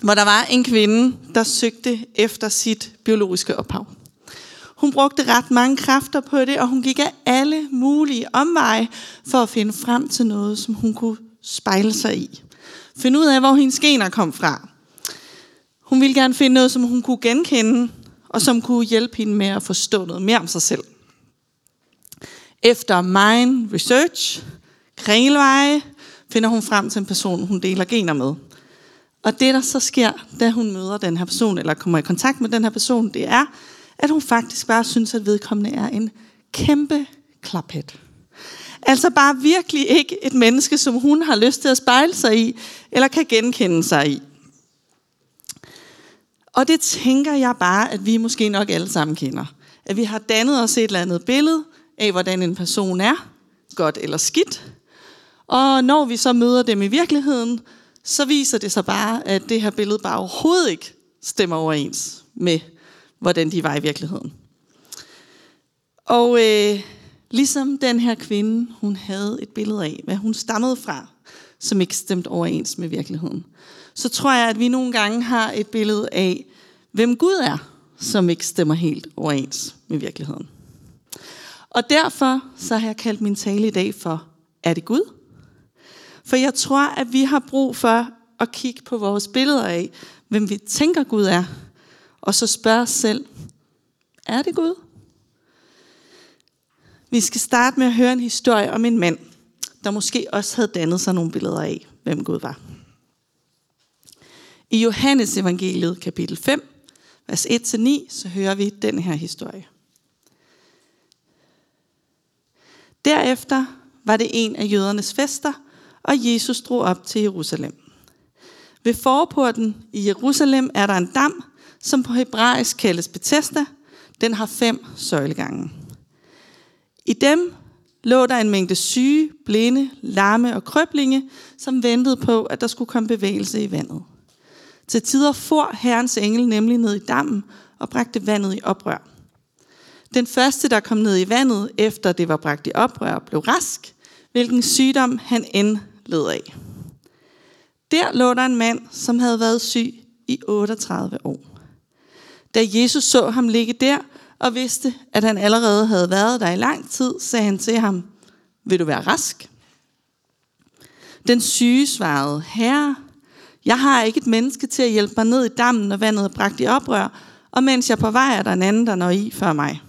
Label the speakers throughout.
Speaker 1: hvor der var en kvinde, der søgte efter sit biologiske ophav. Hun brugte ret mange kræfter på det, og hun gik af alle mulige omveje for at finde frem til noget, som hun kunne spejle sig i. Finde ud af, hvor hendes gener kom fra. Hun ville gerne finde noget, som hun kunne genkende, og som kunne hjælpe hende med at forstå noget mere om sig selv. Efter mine research, kringelveje, finder hun frem til en person, hun deler gener med. Og det, der så sker, da hun møder den her person, eller kommer i kontakt med den her person, det er, at hun faktisk bare synes, at vedkommende er en kæmpe klaphat. Altså bare virkelig ikke et menneske, som hun har lyst til at spejle sig i, eller kan genkende sig i. Og det tænker jeg bare, at vi måske nok alle sammen kender. At vi har dannet os et eller andet billede af, hvordan en person er, godt eller skidt. Og når vi så møder dem i virkeligheden, så viser det sig bare, at det her billede bare overhovedet ikke stemmer overens med, hvordan de var i virkeligheden. Og øh, ligesom den her kvinde, hun havde et billede af, hvad hun stammede fra, som ikke stemte overens med virkeligheden, så tror jeg, at vi nogle gange har et billede af, hvem Gud er, som ikke stemmer helt overens med virkeligheden. Og derfor så har jeg kaldt min tale i dag for, er det Gud? For jeg tror, at vi har brug for at kigge på vores billeder af, hvem vi tænker Gud er, og så spørge os selv, er det Gud? Vi skal starte med at høre en historie om en mand, der måske også havde dannet sig nogle billeder af, hvem Gud var. I Johannes evangeliet kapitel 5, vers 1-9, så hører vi den her historie. Derefter var det en af jødernes fester, og Jesus drog op til Jerusalem. Ved forporten i Jerusalem er der en dam, som på hebraisk kaldes Bethesda. Den har fem søjlegange. I dem lå der en mængde syge, blinde, lamme og krøblinge, som ventede på, at der skulle komme bevægelse i vandet. Til tider for Herrens engel nemlig ned i dammen og bragte vandet i oprør. Den første, der kom ned i vandet, efter det var bragt i oprør, blev rask, hvilken sygdom han end led af. Der lå der en mand, som havde været syg i 38 år. Da Jesus så ham ligge der og vidste, at han allerede havde været der i lang tid, sagde han til ham, vil du være rask? Den syge svarede, herre, jeg har ikke et menneske til at hjælpe mig ned i dammen, når vandet er bragt i oprør, og mens jeg er på vej, er der en anden, der når i før mig.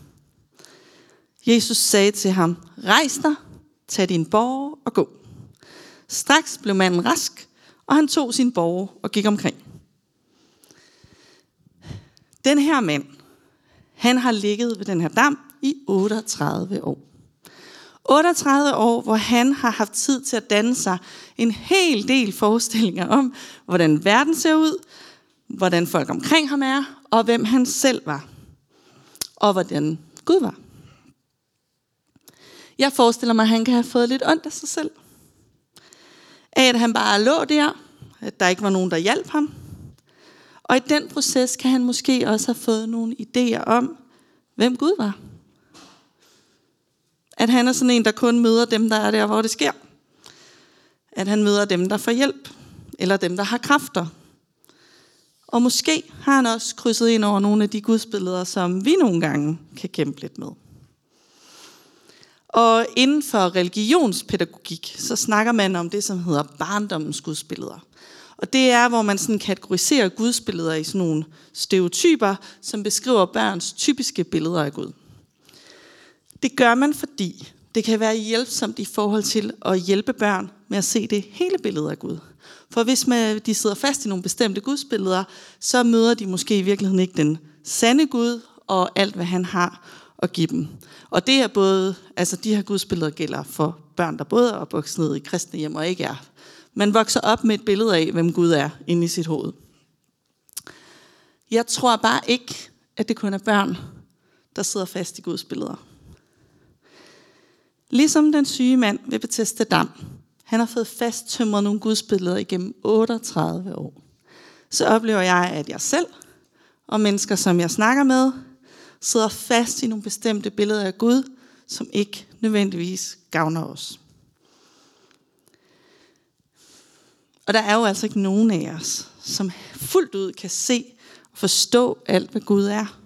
Speaker 1: Jesus sagde til ham, rejs dig, tag din borg og gå. Straks blev manden rask, og han tog sin borg og gik omkring. Den her mand, han har ligget ved den her dam i 38 år. 38 år, hvor han har haft tid til at danne sig en hel del forestillinger om, hvordan verden ser ud, hvordan folk omkring ham er, og hvem han selv var. Og hvordan Gud var. Jeg forestiller mig, at han kan have fået lidt ondt af sig selv. Af at han bare lå der, at der ikke var nogen, der hjalp ham. Og i den proces kan han måske også have fået nogle idéer om, hvem Gud var. At han er sådan en, der kun møder dem, der er der, hvor det sker. At han møder dem, der får hjælp. Eller dem, der har kræfter. Og måske har han også krydset ind over nogle af de gudsbilleder, som vi nogle gange kan kæmpe lidt med. Og inden for religionspædagogik, så snakker man om det, som hedder barndommens gudsbilleder. Og det er, hvor man sådan kategoriserer gudsbilleder i sådan nogle stereotyper, som beskriver børns typiske billeder af Gud. Det gør man, fordi det kan være hjælpsomt i forhold til at hjælpe børn med at se det hele billede af Gud. For hvis man, de sidder fast i nogle bestemte gudsbilleder, så møder de måske i virkeligheden ikke den sande Gud og alt, hvad han har at give dem. Og det er både, altså de her gudsbilleder gælder for børn, der både er opvokset ned i kristne hjem og ikke er. Man vokser op med et billede af, hvem Gud er inde i sit hoved. Jeg tror bare ikke, at det kun er børn, der sidder fast i Guds billeder. Ligesom den syge mand ved Bethesda Dam, han har fået fast tømret nogle gudsbilleder igennem 38 år. Så oplever jeg, at jeg selv og mennesker, som jeg snakker med, sidder fast i nogle bestemte billeder af Gud, som ikke nødvendigvis gavner os. Og der er jo altså ikke nogen af os, som fuldt ud kan se og forstå alt, hvad Gud er.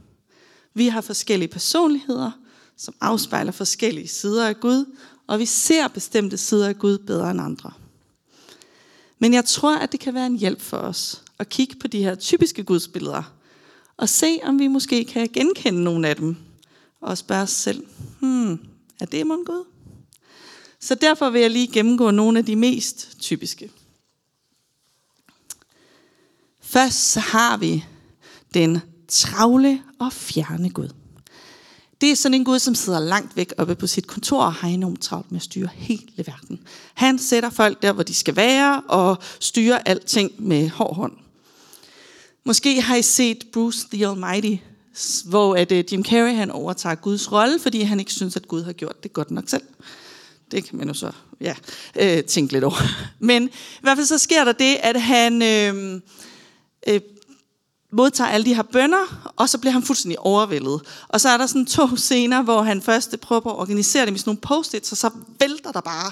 Speaker 1: Vi har forskellige personligheder, som afspejler forskellige sider af Gud, og vi ser bestemte sider af Gud bedre end andre. Men jeg tror, at det kan være en hjælp for os at kigge på de her typiske gudsbilleder, og se, om vi måske kan genkende nogle af dem, og spørge os selv, hmm, er det mon Gud? Så derfor vil jeg lige gennemgå nogle af de mest typiske. Først så har vi den travle og fjerne Gud. Det er sådan en Gud, som sidder langt væk oppe på sit kontor og har enormt travlt med at styre hele verden. Han sætter folk der, hvor de skal være, og styrer alting med hård hånd. Måske har I set Bruce the Almighty, hvor at, øh, Jim Carrey han overtager Guds rolle, fordi han ikke synes, at Gud har gjort det godt nok selv. Det kan man jo så ja, øh, tænke lidt over. Men i hvert fald så sker der det, at han øh, øh, modtager alle de her bønder, og så bliver han fuldstændig overvældet. Og så er der sådan to scener, hvor han først prøver at organisere dem i sådan nogle post-its, og så vælter der bare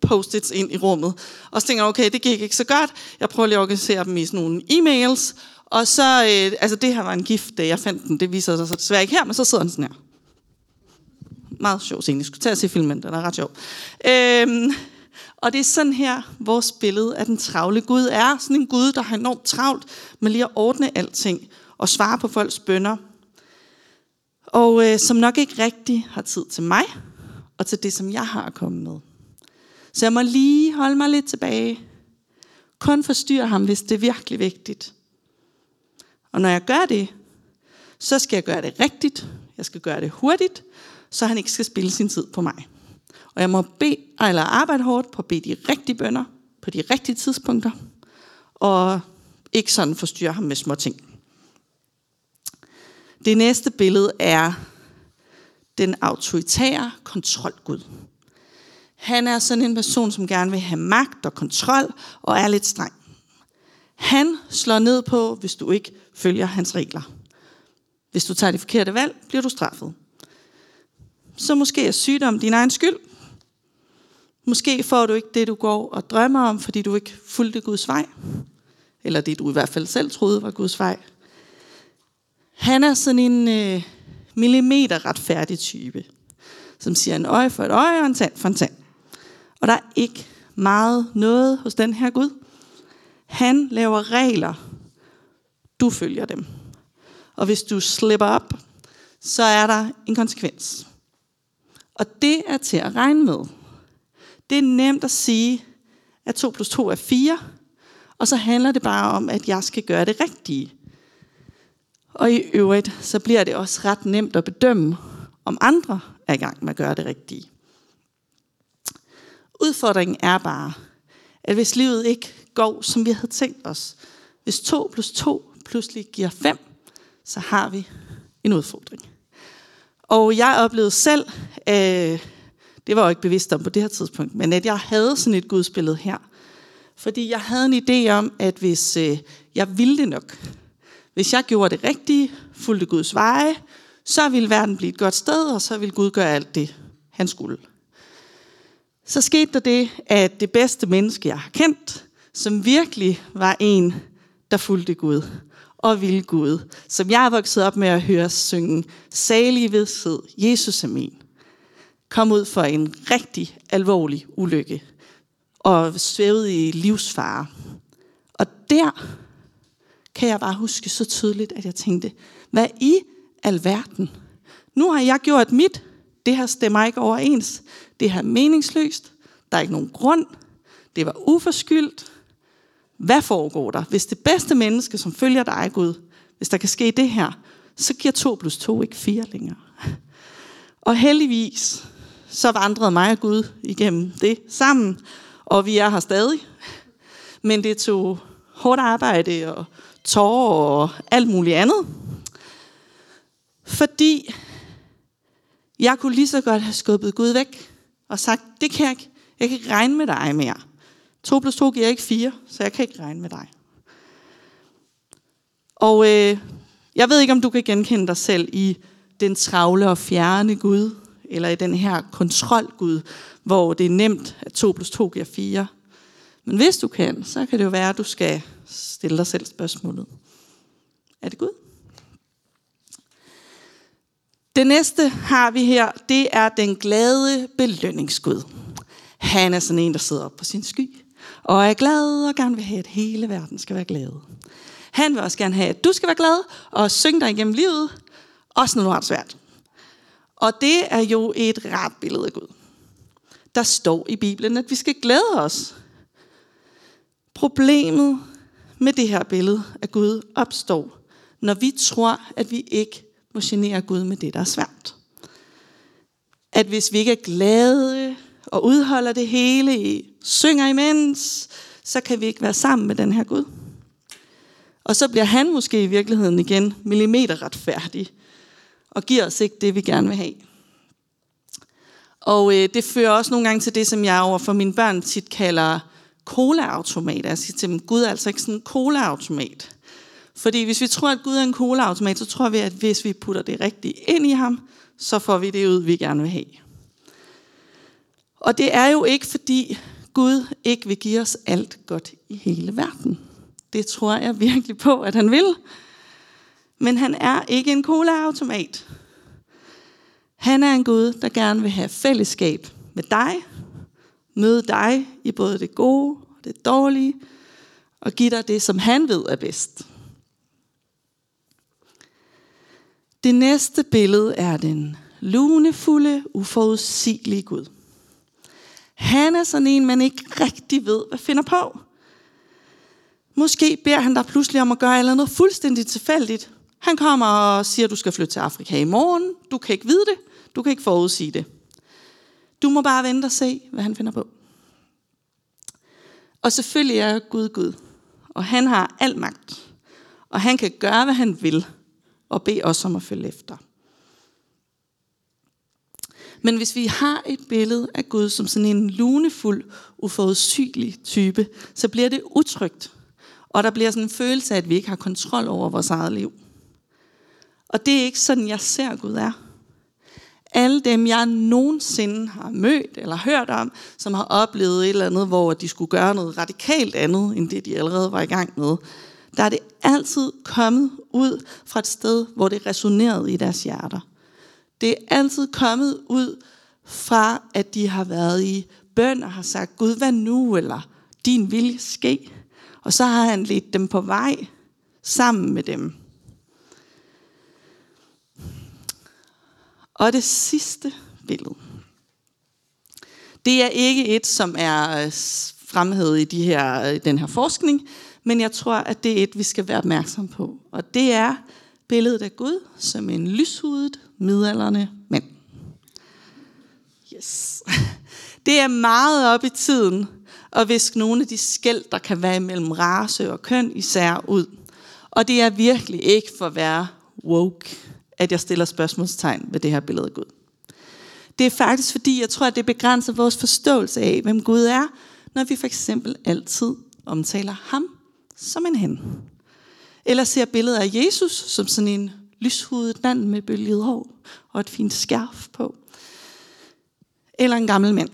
Speaker 1: post-its ind i rummet. Og så tænker jeg, okay, det gik ikke så godt. Jeg prøver lige at organisere dem i sådan nogle e-mails. Og så, øh, altså det her var en gift, da jeg fandt den. Det viser sig så desværre ikke her, men så sidder den sådan her. Meget sjov scene. Jeg skulle tage og se filmen, den er ret sjov. Øhm, og det er sådan her, vores billede af den travle Gud er. Sådan en Gud, der har enormt travlt med lige at ordne alting og svare på folks bønder. Og øh, som nok ikke rigtig har tid til mig og til det, som jeg har at komme med. Så jeg må lige holde mig lidt tilbage. Kun forstyrre ham, hvis det er virkelig vigtigt. Og når jeg gør det, så skal jeg gøre det rigtigt. Jeg skal gøre det hurtigt, så han ikke skal spille sin tid på mig. Og jeg må bede, eller arbejde hårdt på at bede de rigtige bønder på de rigtige tidspunkter, og ikke sådan forstyrre ham med små ting. Det næste billede er den autoritære kontrolgud. Han er sådan en person, som gerne vil have magt og kontrol og er lidt streng. Han slår ned på, hvis du ikke følger hans regler. Hvis du tager det forkerte valg, bliver du straffet. Så måske er sygdom din egen skyld. Måske får du ikke det, du går og drømmer om, fordi du ikke fulgte Guds vej. Eller det, du i hvert fald selv troede var Guds vej. Han er sådan en øh, millimeter retfærdig type, som siger en øje for et øje og en tand for en tand. Og der er ikke meget noget hos den her Gud. Han laver regler. Du følger dem. Og hvis du slipper op, så er der en konsekvens. Og det er til at regne med. Det er nemt at sige, at 2 plus 2 er 4, og så handler det bare om, at jeg skal gøre det rigtige. Og i øvrigt, så bliver det også ret nemt at bedømme, om andre er i gang med at gøre det rigtige. Udfordringen er bare, at hvis livet ikke går, som vi havde tænkt os, hvis 2 plus 2 pludselig giver 5, så har vi en udfordring. Og jeg oplevede selv, øh, det var jeg ikke bevidst om på det her tidspunkt, men at jeg havde sådan et gudsbillede her. Fordi jeg havde en idé om, at hvis øh, jeg ville det nok, hvis jeg gjorde det rigtige, fulgte Guds veje, så ville verden blive et godt sted, og så ville Gud gøre alt det, han skulle. Så skete der det, at det bedste menneske, jeg har kendt, som virkelig var en, der fulgte Gud og ville Gud, som jeg er vokset op med at høre synge, salig vidsthed, Jesus er min, kom ud for en rigtig alvorlig ulykke og svævede i livsfare. Og der kan jeg bare huske så tydeligt, at jeg tænkte, hvad i alverden? Nu har jeg gjort mit. Det her stemmer ikke overens. Det her er meningsløst. Der er ikke nogen grund. Det var uforskyldt. Hvad foregår der? Hvis det bedste menneske, som følger dig, Gud, hvis der kan ske det her, så giver 2 plus 2 ikke 4 længere. Og heldigvis, så vandrede mig og Gud igennem det sammen, og vi er her stadig. Men det tog hårdt arbejde og tårer og alt muligt andet. Fordi jeg kunne lige så godt have skubbet Gud væk og sagt, det kan jeg ikke. Jeg kan ikke regne med dig mere. 2 plus 2 giver ikke 4, så jeg kan ikke regne med dig. Og øh, jeg ved ikke, om du kan genkende dig selv i den travle og fjerne Gud, eller i den her kontrolgud, hvor det er nemt, at 2 plus 2 giver 4. Men hvis du kan, så kan det jo være, at du skal stille dig selv spørgsmålet. Er det Gud? Det næste har vi her, det er den glade belønningsgud. Han er sådan en, der sidder op på sin sky, og er glad og gerne vil have, at hele verden skal være glad. Han vil også gerne have, at du skal være glad og synge dig igennem livet, også når du har det svært. Og det er jo et rart billede af Gud. Der står i Bibelen, at vi skal glæde os. Problemet med det her billede af Gud opstår, når vi tror, at vi ikke må genere Gud med det, der er svært. At hvis vi ikke er glade og udholder det hele, synger imens, så kan vi ikke være sammen med den her Gud. Og så bliver han måske i virkeligheden igen millimeter retfærdig, og giver os ikke det, vi gerne vil have. Og øh, det fører også nogle gange til det, som jeg over for mine børn tit kalder colaautomat. Altså, jeg siger til dem, Gud er altså ikke sådan en colaautomat. Fordi hvis vi tror, at Gud er en colaautomat, så tror vi, at hvis vi putter det rigtigt ind i ham, så får vi det ud, vi gerne vil have. Og det er jo ikke, fordi Gud ikke vil give os alt godt i hele verden. Det tror jeg virkelig på, at han vil. Men han er ikke en colaautomat. Han er en Gud, der gerne vil have fællesskab med dig, møde dig i både det gode og det dårlige, og give dig det, som han ved er bedst. Det næste billede er den lunefulde, uforudsigelige Gud. Han er sådan en, man ikke rigtig ved, hvad finder på. Måske beder han dig pludselig om at gøre eller noget fuldstændig tilfældigt. Han kommer og siger, at du skal flytte til Afrika i morgen. Du kan ikke vide det. Du kan ikke forudsige det. Du må bare vente og se, hvad han finder på. Og selvfølgelig er Gud Gud. Og han har al magt. Og han kan gøre, hvad han vil. Og bed os om at følge efter. Men hvis vi har et billede af Gud som sådan en lunefuld, uforudsigelig type, så bliver det utrygt. Og der bliver sådan en følelse af, at vi ikke har kontrol over vores eget liv. Og det er ikke sådan, jeg ser Gud er. Alle dem, jeg nogensinde har mødt eller hørt om, som har oplevet et eller andet, hvor de skulle gøre noget radikalt andet, end det de allerede var i gang med, der er det altid kommet ud fra et sted, hvor det resonerede i deres hjerter. Det er altid kommet ud fra, at de har været i bøn og har sagt, Gud, hvad nu? Eller din vilje ske. Og så har han ledt dem på vej sammen med dem. Og det sidste billede. Det er ikke et, som er øh, fremhævet i de her, øh, den her forskning, men jeg tror, at det er et, vi skal være opmærksom på. Og det er billedet af Gud som en lyshudet, midalderne mand. Yes. Det er meget op i tiden at viske nogle af de skæld, der kan være mellem race og køn især ud. Og det er virkelig ikke for at være woke, at jeg stiller spørgsmålstegn ved det her billede af Gud. Det er faktisk fordi, jeg tror, at det begrænser vores forståelse af, hvem Gud er, når vi for eksempel altid omtaler ham som en han. Eller ser billeder af Jesus som sådan en lyshudet mand med bølget hår og et fint skærf på. Eller en gammel mand.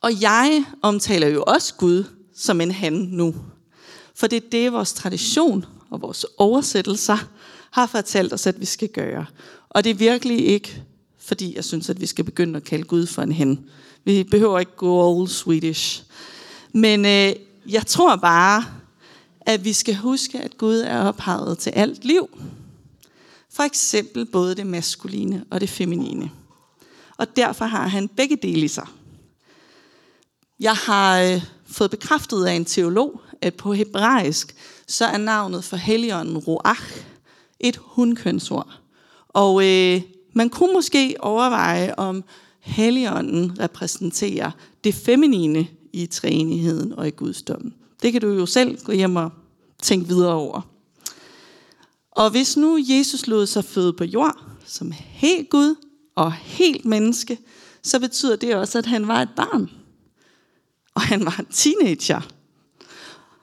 Speaker 1: Og jeg omtaler jo også Gud som en han nu. For det er det, vores tradition og vores oversættelser har fortalt os, at vi skal gøre. Og det er virkelig ikke, fordi jeg synes, at vi skal begynde at kalde Gud for en hen. Vi behøver ikke gå all Swedish. Men øh, jeg tror bare, at vi skal huske, at Gud er ophavet til alt liv. For eksempel både det maskuline og det feminine. Og derfor har han begge dele i sig. Jeg har øh, fået bekræftet af en teolog, at på hebraisk, så er navnet for helligånden Ruach et hundkønsord. Og øh, man kunne måske overveje, om helligånden repræsenterer det feminine i træenigheden og i gudsdommen. Det kan du jo selv gå hjem og tænke videre over. Og hvis nu Jesus lod sig føde på jord, som helt Gud og helt menneske, så betyder det også, at han var et barn. Og han var en teenager.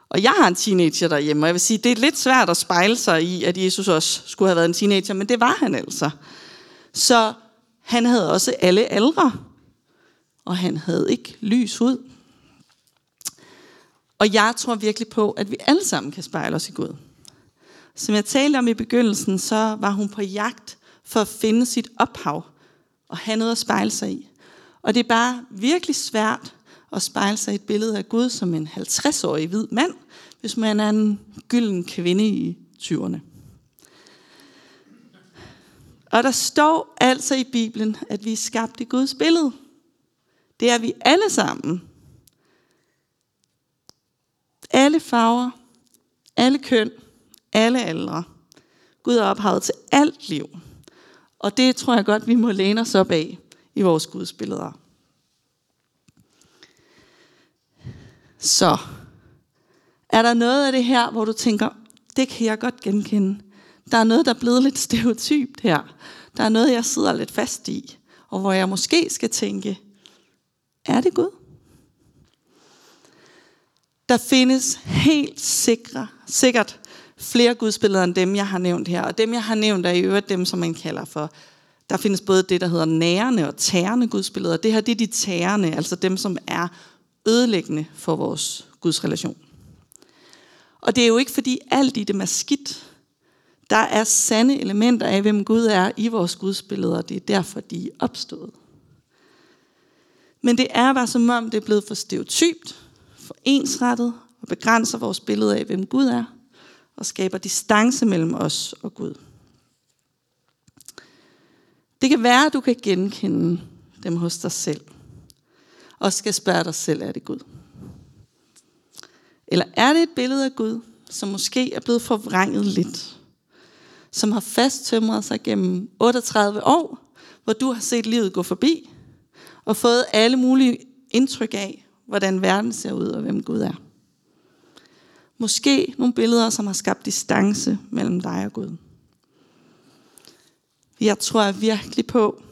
Speaker 1: Og jeg har en teenager derhjemme, og jeg vil sige, det er lidt svært at spejle sig i, at Jesus også skulle have været en teenager, men det var han altså. Så han havde også alle aldre, og han havde ikke lys ud. Og jeg tror virkelig på, at vi alle sammen kan spejle os i Gud. Som jeg talte om i begyndelsen, så var hun på jagt for at finde sit ophav og have noget at spejle sig i. Og det er bare virkelig svært at spejle sig i et billede af Gud som en 50-årig hvid mand, hvis man er en gylden kvinde i 20'erne. Og der står altså i Bibelen, at vi er skabt i Guds billede. Det er vi alle sammen. Alle farver, alle køn, alle aldre. Gud er ophavet til alt liv. Og det tror jeg godt, vi må læne os op af i vores gudsbilleder. Så er der noget af det her, hvor du tænker, det kan jeg godt genkende. Der er noget, der er blevet lidt stereotypt her. Der er noget, jeg sidder lidt fast i. Og hvor jeg måske skal tænke, er det Gud? Der findes helt sikre, sikkert flere gudsbilleder end dem, jeg har nævnt her. Og dem, jeg har nævnt, er i øvrigt dem, som man kalder for, der findes både det, der hedder nærende og tærende gudsbilleder. Det her, det er de tærende, altså dem, som er ødelæggende for vores gudsrelation. Og det er jo ikke, fordi alt i det er skidt. Der er sande elementer af, hvem Gud er i vores gudsbilleder, det er derfor, de er opstået. Men det er bare som om, det er blevet for stereotypt, for ensrettet og begrænser vores billede af, hvem Gud er, og skaber distance mellem os og Gud. Det kan være, at du kan genkende dem hos dig selv, og skal spørge dig selv, er det Gud? Eller er det et billede af Gud, som måske er blevet forvrænget lidt? Som har fasttømret sig gennem 38 år, hvor du har set livet gå forbi, og fået alle mulige indtryk af, hvordan verden ser ud og hvem Gud er. Måske nogle billeder, som har skabt distance mellem dig og Gud. Jeg tror virkelig på,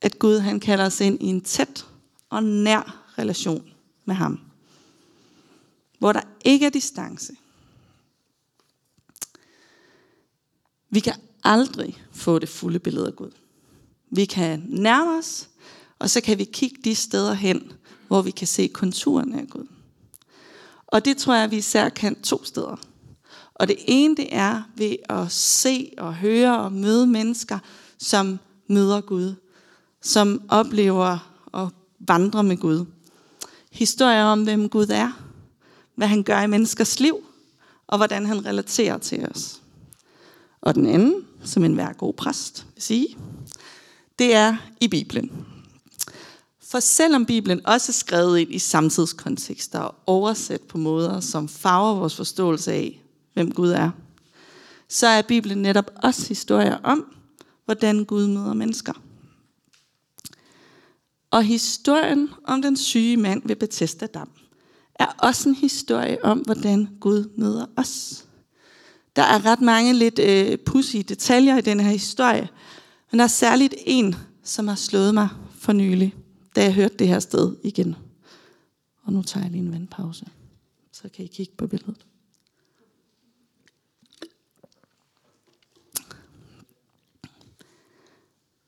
Speaker 1: at Gud han kalder os ind i en tæt og nær relation med ham. Hvor der ikke er distance. Vi kan aldrig få det fulde billede af Gud. Vi kan nærme os, og så kan vi kigge de steder hen, hvor vi kan se konturerne af Gud. Og det tror jeg, vi især kan to steder. Og det ene, det er ved at se og høre og møde mennesker, som møder Gud. Som oplever at vandre med Gud. Historier om, hvem Gud er. Hvad han gør i menneskers liv. Og hvordan han relaterer til os. Og den anden, som enhver god præst vil sige, det er i Bibelen. For selvom Bibelen også er skrevet ind i samtidskontekster og oversat på måder, som farver vores forståelse af, hvem Gud er, så er Bibelen netop også historier om, hvordan Gud møder mennesker. Og historien om den syge mand ved Bethesda Dam er også en historie om, hvordan Gud møder os. Der er ret mange lidt øh, pussy detaljer i den her historie, men der er særligt en, som har slået mig for nylig da jeg hørte det her sted igen. Og nu tager jeg lige en vandpause, så kan I kigge på billedet.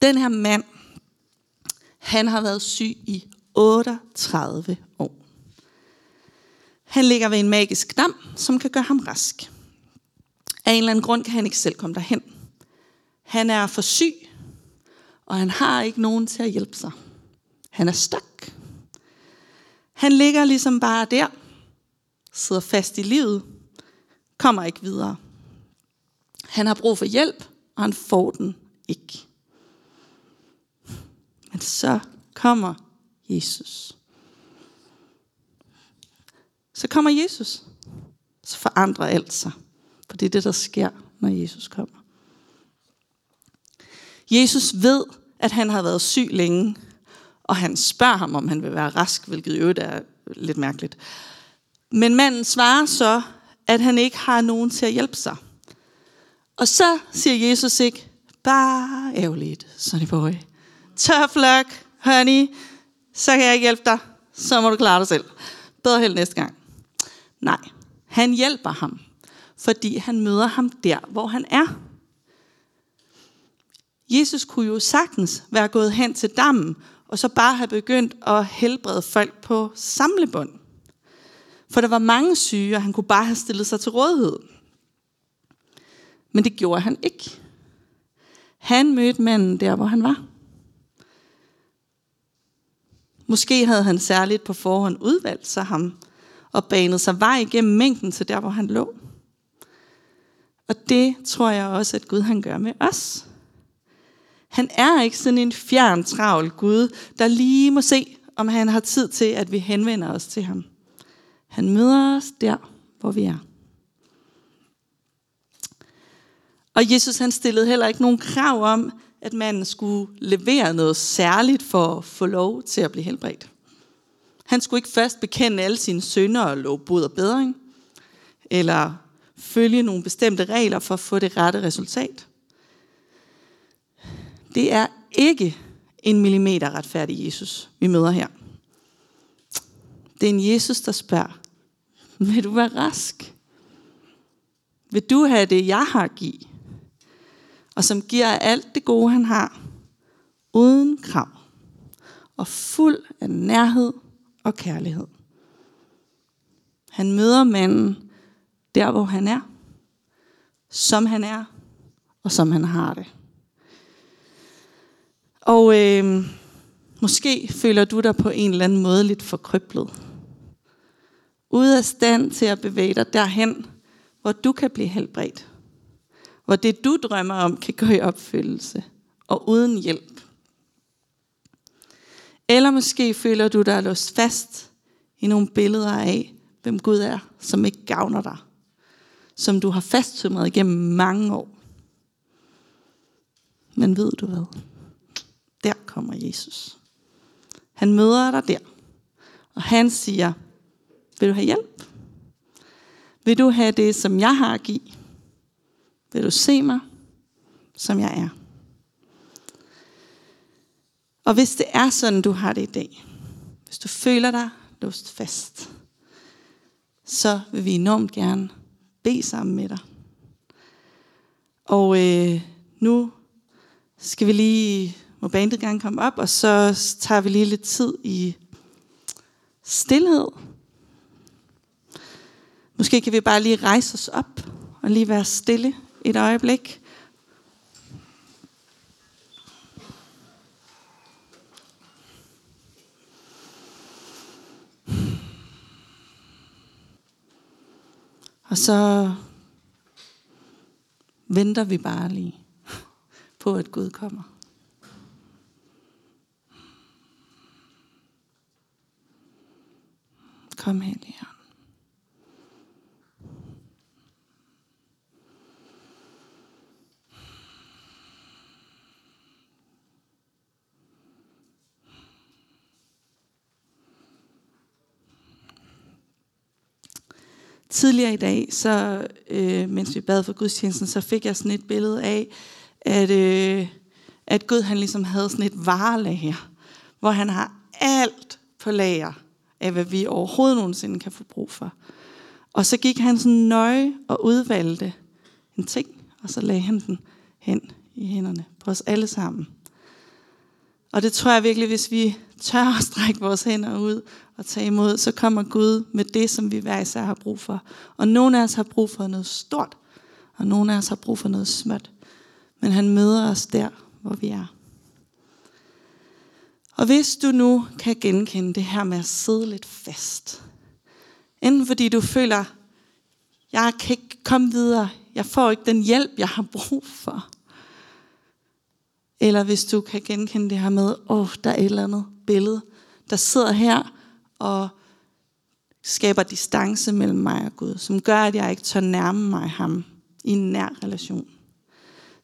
Speaker 1: Den her mand, han har været syg i 38 år. Han ligger ved en magisk dam, som kan gøre ham rask. Af en eller anden grund kan han ikke selv komme derhen. Han er for syg, og han har ikke nogen til at hjælpe sig. Han er stak. Han ligger ligesom bare der, sidder fast i livet, kommer ikke videre. Han har brug for hjælp, og han får den ikke. Men så kommer Jesus. Så kommer Jesus. Så forandrer alt sig. For det er det, der sker, når Jesus kommer. Jesus ved, at han har været syg længe og han spørger ham, om han vil være rask, hvilket jo er lidt mærkeligt. Men manden svarer så, at han ikke har nogen til at hjælpe sig. Og så siger Jesus ikke, bare ærgerligt, Sonny boy. Tough luck, honey. Så kan jeg ikke hjælpe dig. Så må du klare dig selv. Bedre held næste gang. Nej, han hjælper ham, fordi han møder ham der, hvor han er. Jesus kunne jo sagtens være gået hen til dammen, og så bare have begyndt at helbrede folk på samlebånd. For der var mange syge, og han kunne bare have stillet sig til rådighed. Men det gjorde han ikke. Han mødte manden der, hvor han var. Måske havde han særligt på forhånd udvalgt sig ham og banet sig vej igennem mængden til der, hvor han lå. Og det tror jeg også, at Gud han gør med os. Han er ikke sådan en fjern, travl Gud, der lige må se, om han har tid til, at vi henvender os til ham. Han møder os der, hvor vi er. Og Jesus han stillede heller ikke nogen krav om, at man skulle levere noget særligt for at få lov til at blive helbredt. Han skulle ikke først bekende alle sine sønder og love bod og bedring, eller følge nogle bestemte regler for at få det rette resultat. Det er ikke en millimeter retfærdig Jesus, vi møder her. Det er en Jesus, der spørger, vil du være rask? Vil du have det, jeg har at give? Og som giver alt det gode, han har, uden krav, og fuld af nærhed og kærlighed. Han møder manden der, hvor han er, som han er, og som han har det. Og øh, måske føler du dig på en eller anden måde lidt forkryblet. Ude af stand til at bevæge dig derhen, hvor du kan blive helbredt. Hvor det du drømmer om kan gå i opfyldelse. Og uden hjælp. Eller måske føler du dig låst fast i nogle billeder af, hvem Gud er, som ikke gavner dig. Som du har fasttømret igennem mange år. Men ved du hvad? Der kommer Jesus. Han møder dig der. Og han siger, vil du have hjælp? Vil du have det, som jeg har at give? Vil du se mig, som jeg er? Og hvis det er sådan, du har det i dag, hvis du føler dig låst fast, så vil vi enormt gerne bede sammen med dig. Og øh, nu skal vi lige, må bandet gerne komme op, og så tager vi lige lidt tid i stillhed. Måske kan vi bare lige rejse os op og lige være stille et øjeblik. Og så venter vi bare lige på, at Gud kommer. Kom, Helligånd. tidligere i dag, så øh, mens vi bad for gudstjenesten, så fik jeg sådan et billede af, at, øh, at Gud han ligesom havde sådan et varelager, hvor han har alt på lager af, hvad vi overhovedet nogensinde kan få brug for. Og så gik han sådan nøje og udvalgte en ting, og så lagde han den hen i hænderne på os alle sammen. Og det tror jeg virkelig, hvis vi tør at strække vores hænder ud og tage imod, så kommer Gud med det, som vi hver især har brug for. Og nogle af os har brug for noget stort, og nogle af os har brug for noget småt. Men han møder os der, hvor vi er. Og hvis du nu kan genkende det her med at sidde lidt fast, enten fordi du føler, jeg kan ikke komme videre, jeg får ikke den hjælp, jeg har brug for, eller hvis du kan genkende det her med, åh, oh, der er et eller andet billede, der sidder her og skaber distance mellem mig og Gud, som gør, at jeg ikke tør nærme mig ham i en nær relation.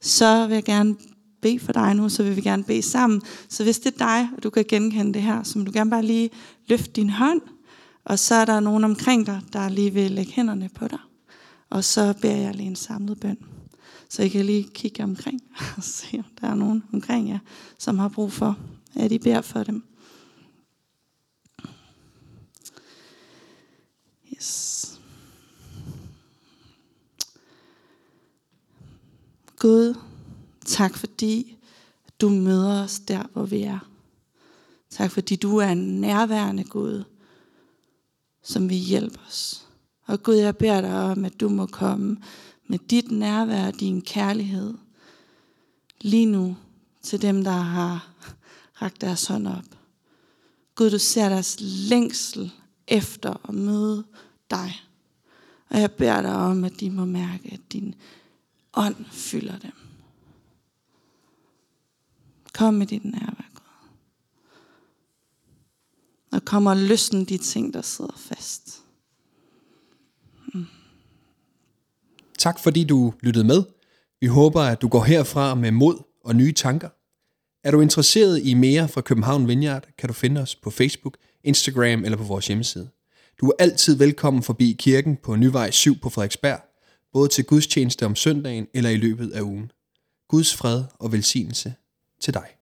Speaker 1: Så vil jeg gerne bede for dig nu, så vil vi gerne bede sammen. Så hvis det er dig, og du kan genkende det her, så må du gerne bare lige løfte din hånd, Og så er der nogen omkring dig, der lige vil lægge hænderne på dig. Og så beder jeg lige en samlet bøn. Så I kan lige kigge omkring og se, om der er nogen omkring jer, som har brug for, at I beder for dem. Yes. Gud, tak fordi du møder os der, hvor vi er. Tak fordi du er en nærværende Gud, som vil hjælpe os. Og Gud, jeg beder dig om, at du må komme med dit nærvær og din kærlighed lige nu til dem, der har rakt deres hånd op. Gud, du ser deres længsel efter at møde dig. Og jeg beder dig om, at de må mærke, at din ånd fylder dem. Kom med dit nærvær, Gud. Og kom og løsne de ting, der sidder fast. Mm.
Speaker 2: Tak fordi du lyttede med. Vi håber, at du går herfra med mod og nye tanker. Er du interesseret i mere fra København Vineyard, kan du finde os på Facebook, Instagram eller på vores hjemmeside. Du er altid velkommen forbi kirken på Nyvej 7 på Frederiksberg, både til gudstjeneste om søndagen eller i løbet af ugen. Guds fred og velsignelse til dig.